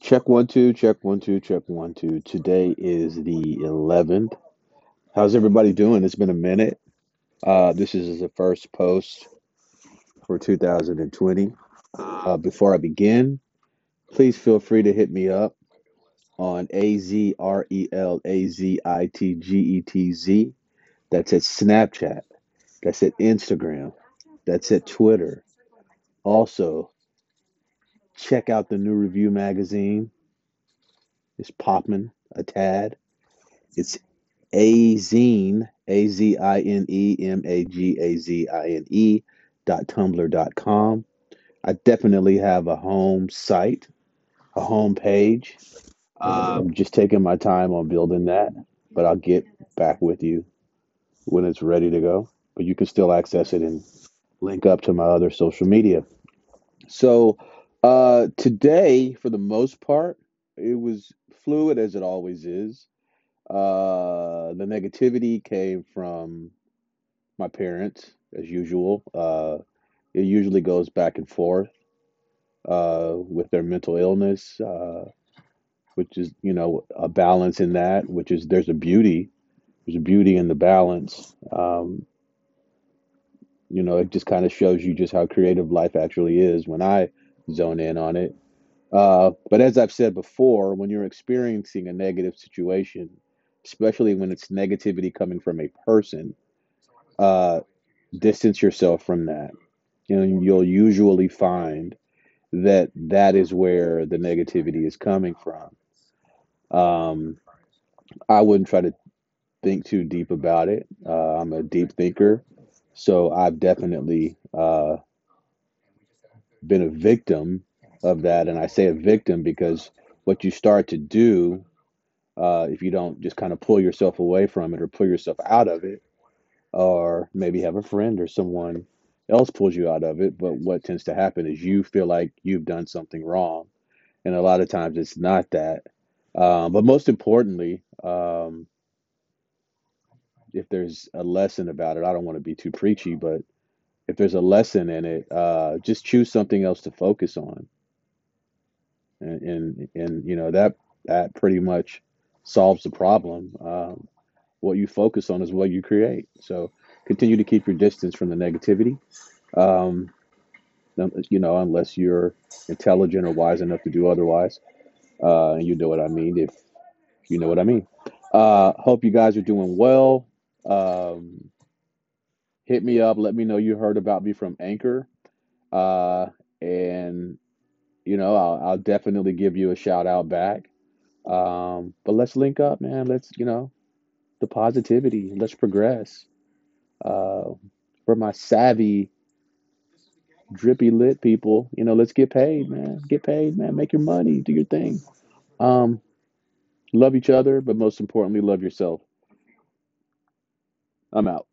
Check one, two, check one, two, check one, two. Today is the 11th. How's everybody doing? It's been a minute. Uh, this is the first post for 2020. Uh, before I begin, please feel free to hit me up on A Z R E L A Z I T G E T Z. That's at Snapchat. That's at Instagram. That's at Twitter. Also, check out the new review magazine. It's popping a tad. It's Azine, A Z I N E M A G A Z I N E dot tumblr dot com. I definitely have a home site, a home page. Um, I'm just taking my time on building that, but I'll get back with you when it's ready to go. But you can still access it and link up to my other social media. So uh, today, for the most part, it was fluid as it always is. Uh, the negativity came from my parents, as usual. Uh, it usually goes back and forth uh, with their mental illness, uh, which is, you know, a balance in that, which is there's a beauty. There's a beauty in the balance. Um, you know, it just kind of shows you just how creative life actually is when I zone in on it. Uh, but as I've said before, when you're experiencing a negative situation, especially when it's negativity coming from a person, uh, distance yourself from that. And you'll usually find that that is where the negativity is coming from. Um, I wouldn't try to think too deep about it. Uh, I'm a deep thinker, so I've definitely uh, been a victim of that. And I say a victim because what you start to do, uh, if you don't just kind of pull yourself away from it or pull yourself out of it, or maybe have a friend or someone else pulls you out of it. But what tends to happen is you feel like you've done something wrong. And a lot of times it's not that. Um, but most importantly, um, if there's a lesson about it, I don't want to be too preachy, but if there's a lesson in it, uh, just choose something else to focus on. And, and, and you know, that, that pretty much solves the problem. Um, what you focus on is what you create. So continue to keep your distance from the negativity. Um, you know, unless you're intelligent or wise enough to do otherwise. Uh, and you know what I mean, if you know what I mean. Uh, hope you guys are doing well. Um, hit me up. Let me know you heard about me from Anchor. Uh, and, you know, I'll, I'll definitely give you a shout out back. Um, but let's link up, man. Let's, you know, the positivity. Let's progress. Uh, for my savvy, drippy lit people, you know, let's get paid, man. Get paid, man. Make your money. Do your thing. Um, love each other, but most importantly, love yourself. I'm out.